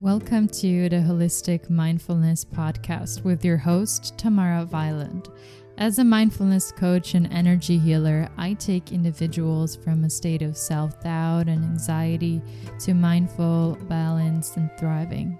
Welcome to the Holistic Mindfulness Podcast with your host, Tamara Violent. As a mindfulness coach and energy healer, I take individuals from a state of self doubt and anxiety to mindful, balanced, and thriving.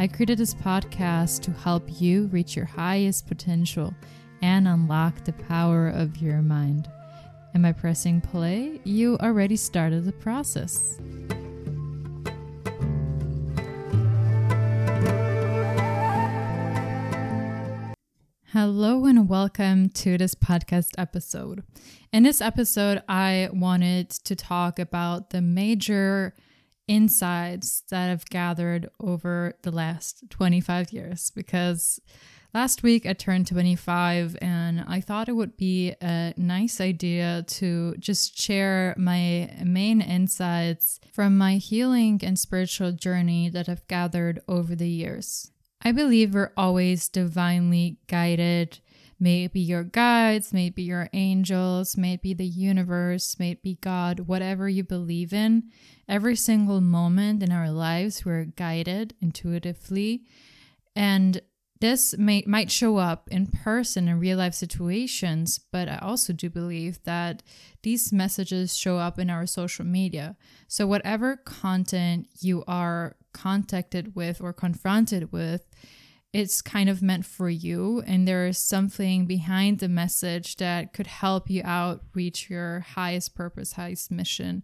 I created this podcast to help you reach your highest potential and unlock the power of your mind. And by pressing play, you already started the process. Hello and welcome to this podcast episode. In this episode, I wanted to talk about the major insights that I've gathered over the last 25 years because last week I turned 25 and I thought it would be a nice idea to just share my main insights from my healing and spiritual journey that I've gathered over the years. I believe we're always divinely guided. Maybe your guides, maybe your angels, maybe the universe, maybe God, whatever you believe in. Every single moment in our lives, we're guided intuitively. And this may, might show up in person in real life situations, but I also do believe that these messages show up in our social media. So, whatever content you are contacted with or confronted with, it's kind of meant for you. And there is something behind the message that could help you out reach your highest purpose, highest mission.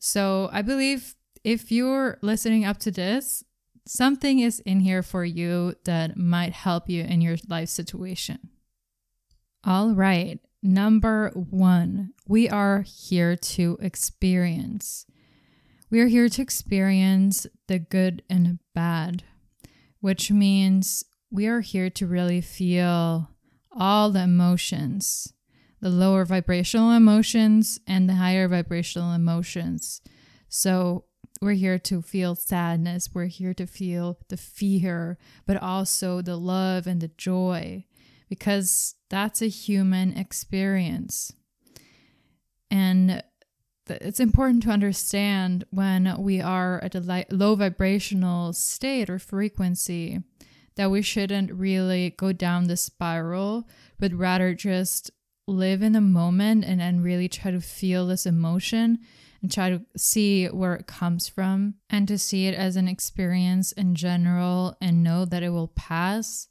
So I believe if you're listening up to this, something is in here for you that might help you in your life situation. All right. Number one, we are here to experience. We are here to experience the good and bad, which means we are here to really feel all the emotions the lower vibrational emotions and the higher vibrational emotions. So, we're here to feel sadness, we're here to feel the fear, but also the love and the joy, because that's a human experience. And it's important to understand when we are at a low vibrational state or frequency that we shouldn't really go down the spiral, but rather just live in the moment and then really try to feel this emotion and try to see where it comes from and to see it as an experience in general and know that it will pass.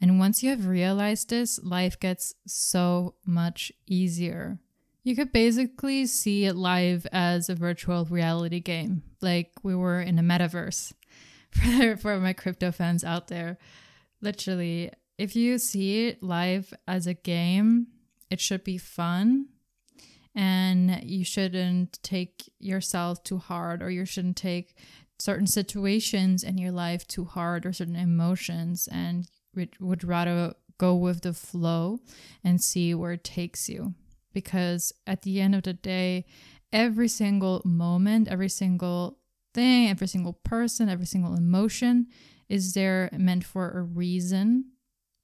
And once you have realized this, life gets so much easier. You could basically see it live as a virtual reality game, like we were in a metaverse. For, for my crypto fans out there, literally, if you see it live as a game, it should be fun and you shouldn't take yourself too hard or you shouldn't take certain situations in your life too hard or certain emotions and would rather go with the flow and see where it takes you because at the end of the day, every single moment, every single thing, every single person, every single emotion is there meant for a reason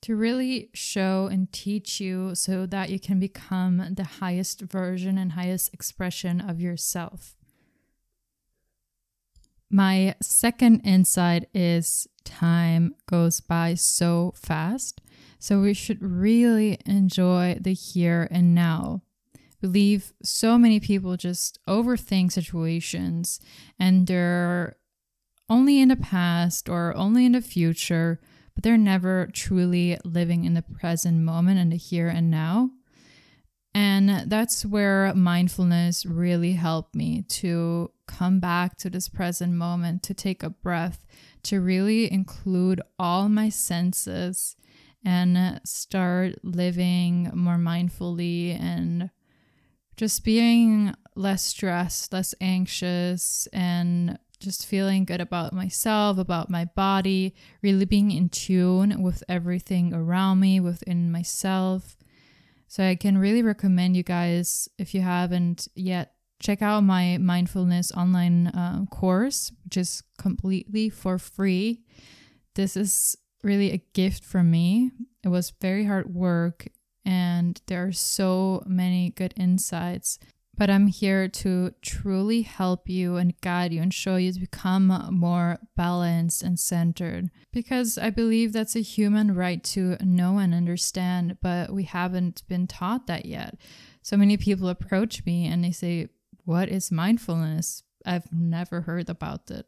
to really show and teach you so that you can become the highest version and highest expression of yourself. My second insight is time goes by so fast. So we should really enjoy the here and now. Believe so many people just overthink situations and they're only in the past or only in the future, but they're never truly living in the present moment and the here and now. And that's where mindfulness really helped me to come back to this present moment, to take a breath, to really include all my senses and start living more mindfully and just being less stressed, less anxious, and just feeling good about myself, about my body, really being in tune with everything around me, within myself. So I can really recommend you guys, if you haven't yet, check out my mindfulness online uh, course, which is completely for free. This is really a gift from me. It was very hard work, and there are so many good insights. But I'm here to truly help you and guide you and show you to become more balanced and centered. Because I believe that's a human right to know and understand, but we haven't been taught that yet. So many people approach me and they say, What is mindfulness? I've never heard about it.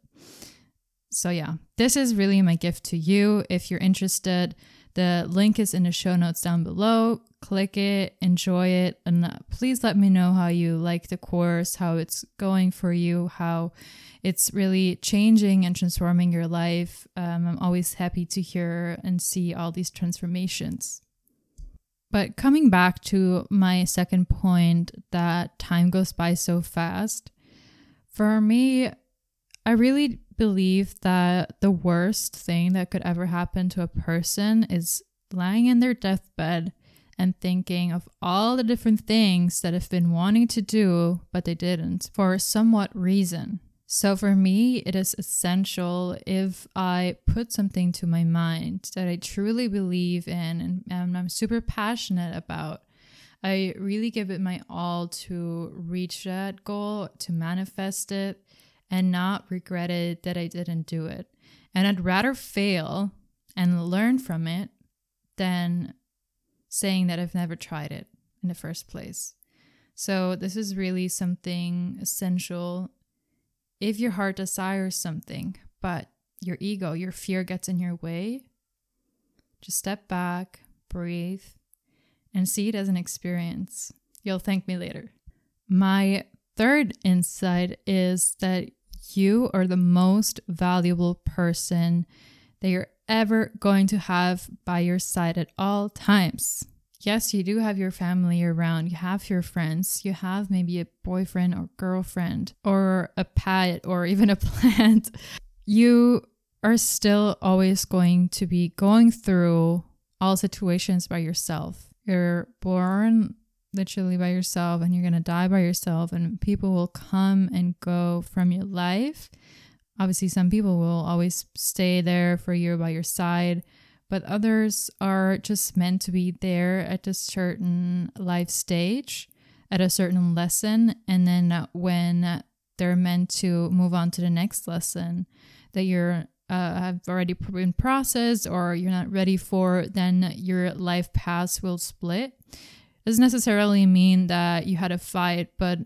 So, yeah, this is really my gift to you. If you're interested, the link is in the show notes down below. Click it, enjoy it, and uh, please let me know how you like the course, how it's going for you, how it's really changing and transforming your life. Um, I'm always happy to hear and see all these transformations. But coming back to my second point that time goes by so fast, for me, I really believe that the worst thing that could ever happen to a person is lying in their deathbed and thinking of all the different things that have been wanting to do, but they didn't for somewhat reason. So for me, it is essential if I put something to my mind that I truly believe in and, and I'm super passionate about. I really give it my all to reach that goal, to manifest it, and not regret it that I didn't do it. And I'd rather fail and learn from it than saying that I've never tried it in the first place. So, this is really something essential. If your heart desires something, but your ego, your fear gets in your way, just step back, breathe, and see it as an experience. You'll thank me later. My third insight is that you are the most valuable person that you're ever going to have by your side at all times. Yes, you do have your family around, you have your friends, you have maybe a boyfriend or girlfriend, or a pet, or even a plant. You are still always going to be going through all situations by yourself. You're born literally by yourself and you're going to die by yourself and people will come and go from your life. Obviously, some people will always stay there for you by your side, but others are just meant to be there at a certain life stage, at a certain lesson, and then when they're meant to move on to the next lesson that you're uh, have already been processed or you're not ready for, then your life paths will split doesn't necessarily mean that you had a fight, but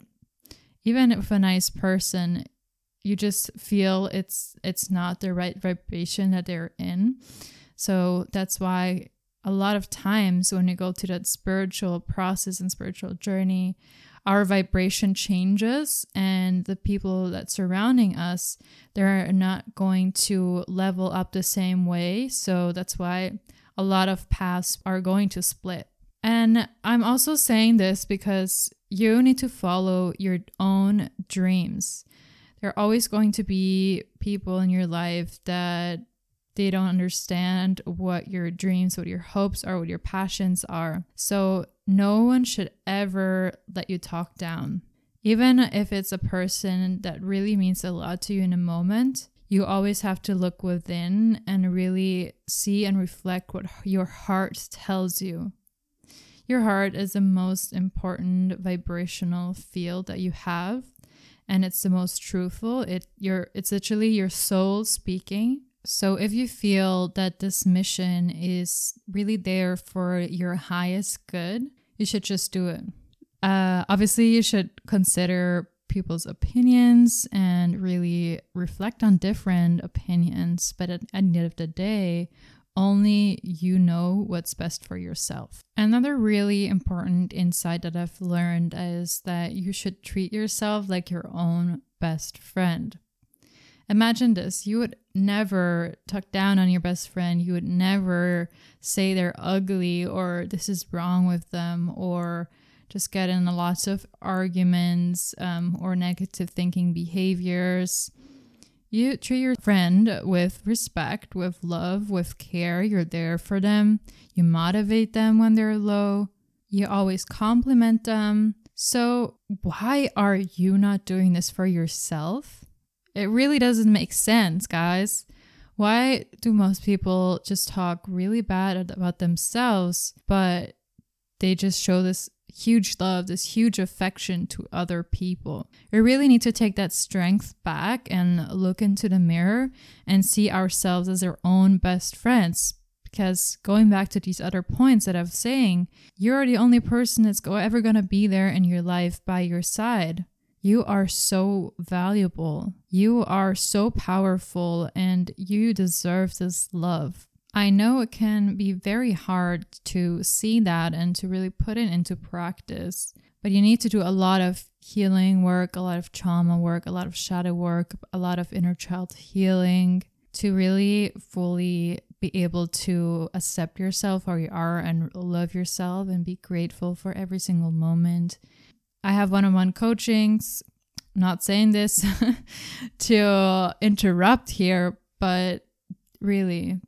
even if a nice person, you just feel it's it's not the right vibration that they're in. So that's why a lot of times when you go to that spiritual process and spiritual journey, our vibration changes and the people that surrounding us they're not going to level up the same way so that's why a lot of paths are going to split and I'm also saying this because you need to follow your own dreams. There are always going to be people in your life that they don't understand what your dreams, what your hopes are, what your passions are. So no one should ever let you talk down. Even if it's a person that really means a lot to you in a moment, you always have to look within and really see and reflect what your heart tells you. Your heart is the most important vibrational field that you have and it's the most truthful. It your it's literally your soul speaking. So if you feel that this mission is really there for your highest good, you should just do it. Uh, obviously, you should consider people's opinions and really reflect on different opinions. But at, at the end of the day, only you know what's best for yourself. Another really important insight that I've learned is that you should treat yourself like your own best friend. Imagine this you would never talk down on your best friend, you would never say they're ugly or this is wrong with them or just get in lots of arguments um, or negative thinking behaviors. You treat your friend with respect, with love, with care. You're there for them. You motivate them when they're low. You always compliment them. So, why are you not doing this for yourself? It really doesn't make sense, guys. Why do most people just talk really bad about themselves, but they just show this huge love, this huge affection to other people? We really need to take that strength back and look into the mirror and see ourselves as our own best friends. Because going back to these other points that I was saying, you're the only person that's ever going to be there in your life by your side. You are so valuable. You are so powerful and you deserve this love. I know it can be very hard to see that and to really put it into practice, but you need to do a lot of healing work, a lot of trauma work, a lot of shadow work, a lot of inner child healing to really fully be able to accept yourself how you are and love yourself and be grateful for every single moment I have one on one coachings. not saying this to interrupt here, but really,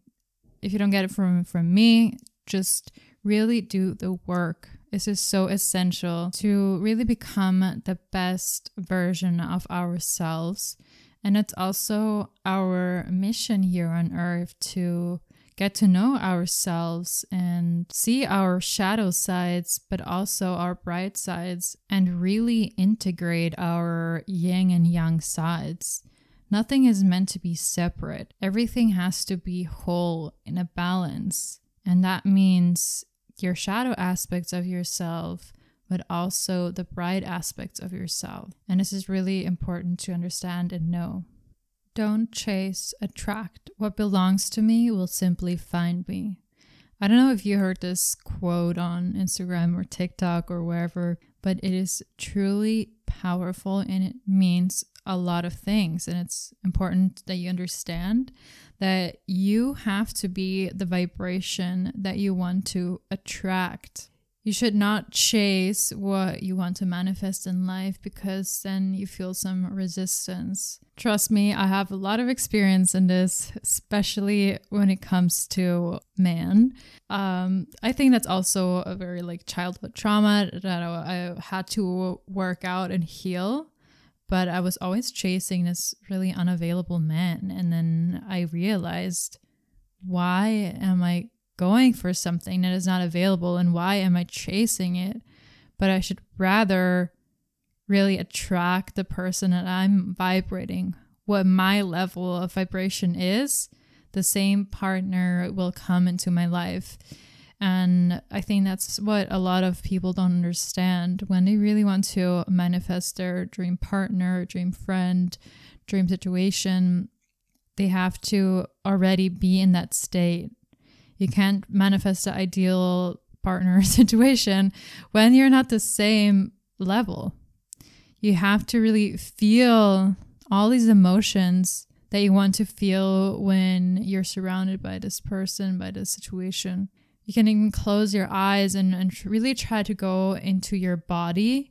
if you don't get it from, from me, just really do the work. This is so essential to really become the best version of ourselves. And it's also our mission here on earth to get to know ourselves and see our shadow sides, but also our bright sides, and really integrate our yin and yang sides. Nothing is meant to be separate, everything has to be whole in a balance. And that means your shadow aspects of yourself, but also the bright aspects of yourself. And this is really important to understand and know. Don't chase, attract. What belongs to me will simply find me. I don't know if you heard this quote on Instagram or TikTok or wherever, but it is truly powerful and it means a lot of things. And it's important that you understand that you have to be the vibration that you want to attract. You should not chase what you want to manifest in life because then you feel some resistance. Trust me, I have a lot of experience in this, especially when it comes to man. Um, I think that's also a very like childhood trauma that I, I had to work out and heal. But I was always chasing this really unavailable man. And then I realized why am I going for something that is not available and why am I chasing it? But I should rather really attract the person that I'm vibrating, what my level of vibration is, the same partner will come into my life. And I think that's what a lot of people don't understand when they really want to manifest their dream partner, dream friend, dream situation. They have to already be in that state. You can't manifest the ideal partner situation when you're not the same level. You have to really feel all these emotions that you want to feel when you're surrounded by this person, by this situation. You can even close your eyes and, and really try to go into your body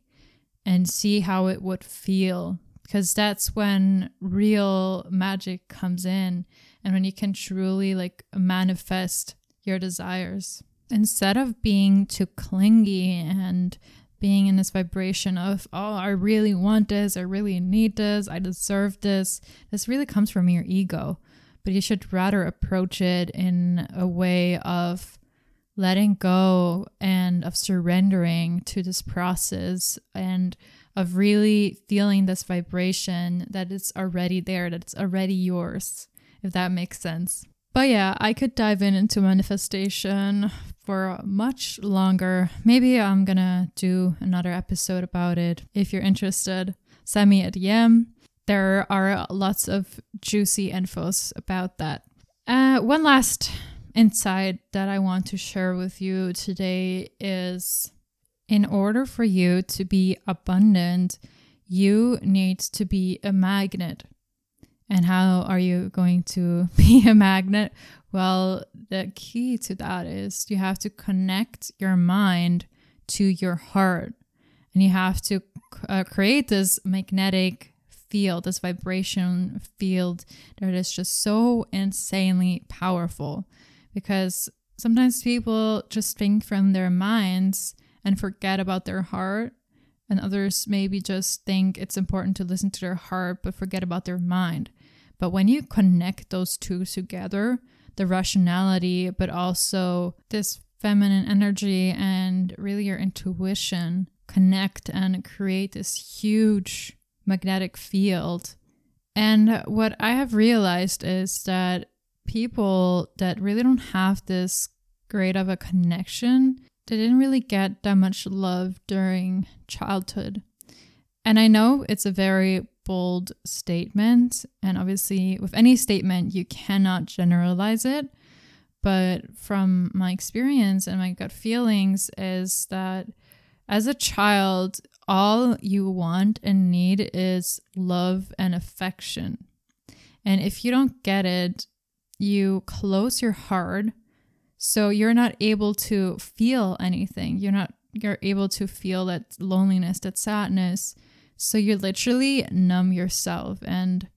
and see how it would feel because that's when real magic comes in and when you can truly like manifest your desires. Instead of being too clingy and being in this vibration of, oh, I really want this, I really need this, I deserve this, this really comes from your ego. But you should rather approach it in a way of letting go and of surrendering to this process and of really feeling this vibration that it's already there, that it's already yours, if that makes sense. But yeah, I could dive in into manifestation for much longer. Maybe I'm gonna do another episode about it. If you're interested, send me a DM. There are lots of juicy infos about that. Uh, one last insight that I want to share with you today is in order for you to be abundant, you need to be a magnet. And how are you going to be a magnet? Well, the key to that is you have to connect your mind to your heart. And you have to uh, create this magnetic field, this vibration field that is just so insanely powerful. Because sometimes people just think from their minds and forget about their heart and others maybe just think it's important to listen to their heart but forget about their mind. But when you connect those two together, the rationality, but also this feminine energy and really your intuition connect and create this huge magnetic field. And what I have realized is that people that really don't have this great of a connection, they didn't really get that much love during childhood. And I know it's a very bold statement. And obviously, with any statement, you cannot generalize it. But from my experience and my gut feelings, is that as a child, all you want and need is love and affection. And if you don't get it, you close your heart. So you're not able to feel anything. You're not you're able to feel that loneliness, that sadness, so you literally numb yourself. And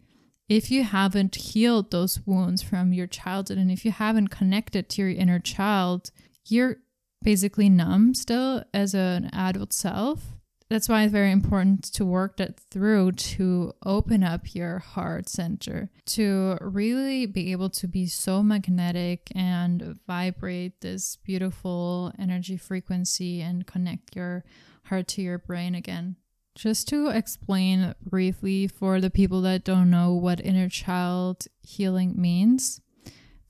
if you haven't healed those wounds from your childhood and if you haven't connected to your inner child, you're basically numb still as an adult self. That's why it's very important to work that through to open up your heart center, to really be able to be so magnetic and vibrate this beautiful energy frequency and connect your heart to your brain again. Just to explain briefly for the people that don't know what inner child healing means,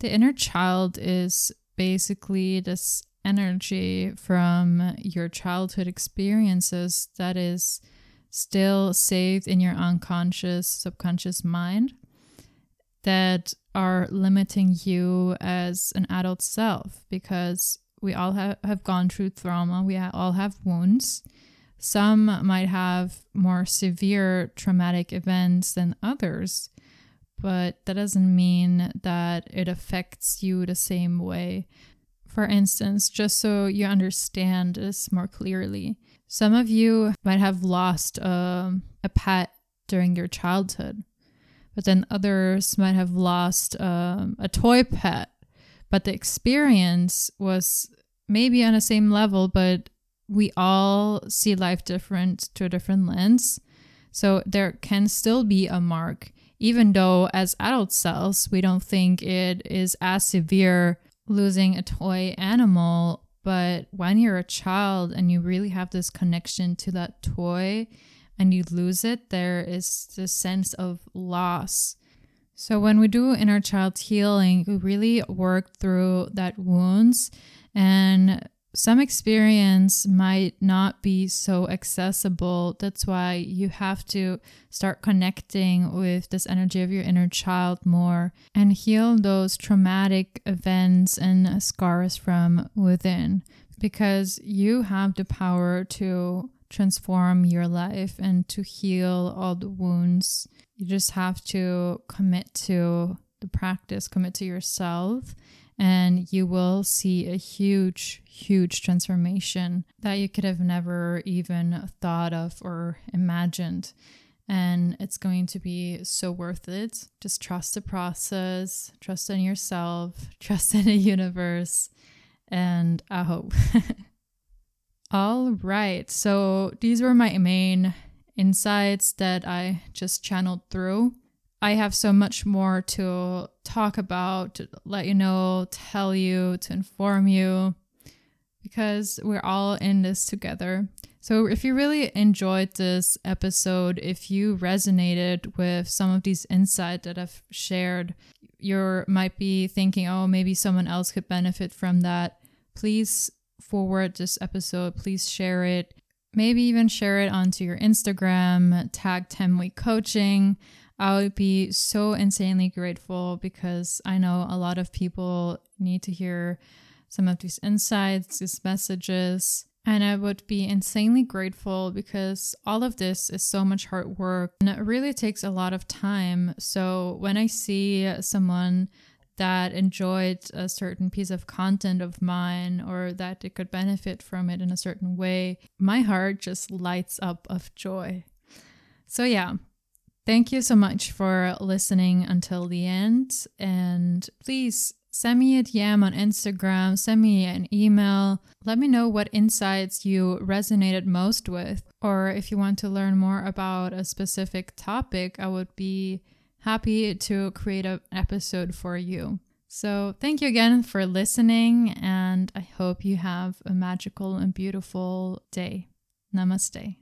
the inner child is basically this energy from your childhood experiences that is still saved in your unconscious, subconscious mind that are limiting you as an adult self because we all have, have gone through trauma, we all have wounds some might have more severe traumatic events than others, but that doesn't mean that it affects you the same way. For instance, just so you understand this more clearly, some of you might have lost um, a pet during your childhood, but then others might have lost um, a toy pet, but the experience was maybe on the same level, but we all see life different to a different lens. So there can still be a mark, even though as adult selves, we don't think it is as severe losing a toy animal. But when you're a child and you really have this connection to that toy and you lose it, there is this sense of loss. So when we do inner child healing, we really work through that wounds and some experience might not be so accessible. That's why you have to start connecting with this energy of your inner child more and heal those traumatic events and scars from within because you have the power to transform your life and to heal all the wounds. You just have to commit to the practice, commit to yourself and you will see a huge, huge transformation that you could have never even thought of or imagined. And it's going to be so worth it. Just trust the process, trust in yourself, trust in the universe, and I hope. All right. So these were my main insights that I just channeled through. I have so much more to talk about, to let you know, tell you, to inform you, because we're all in this together. So, if you really enjoyed this episode, if you resonated with some of these insights that I've shared, you might be thinking, oh, maybe someone else could benefit from that. Please forward this episode. Please share it. Maybe even share it onto your Instagram, tag 10 Week Coaching. I would be so insanely grateful because I know a lot of people need to hear some of these insights, these messages. And I would be insanely grateful because all of this is so much hard work and it really takes a lot of time. So when I see someone that enjoyed a certain piece of content of mine or that it could benefit from it in a certain way, my heart just lights up of joy. So, yeah, Thank you so much for listening until the end. And please send me a DM on Instagram, send me an email. Let me know what insights you resonated most with. Or if you want to learn more about a specific topic, I would be happy to create an episode for you. So, thank you again for listening, and I hope you have a magical and beautiful day. Namaste.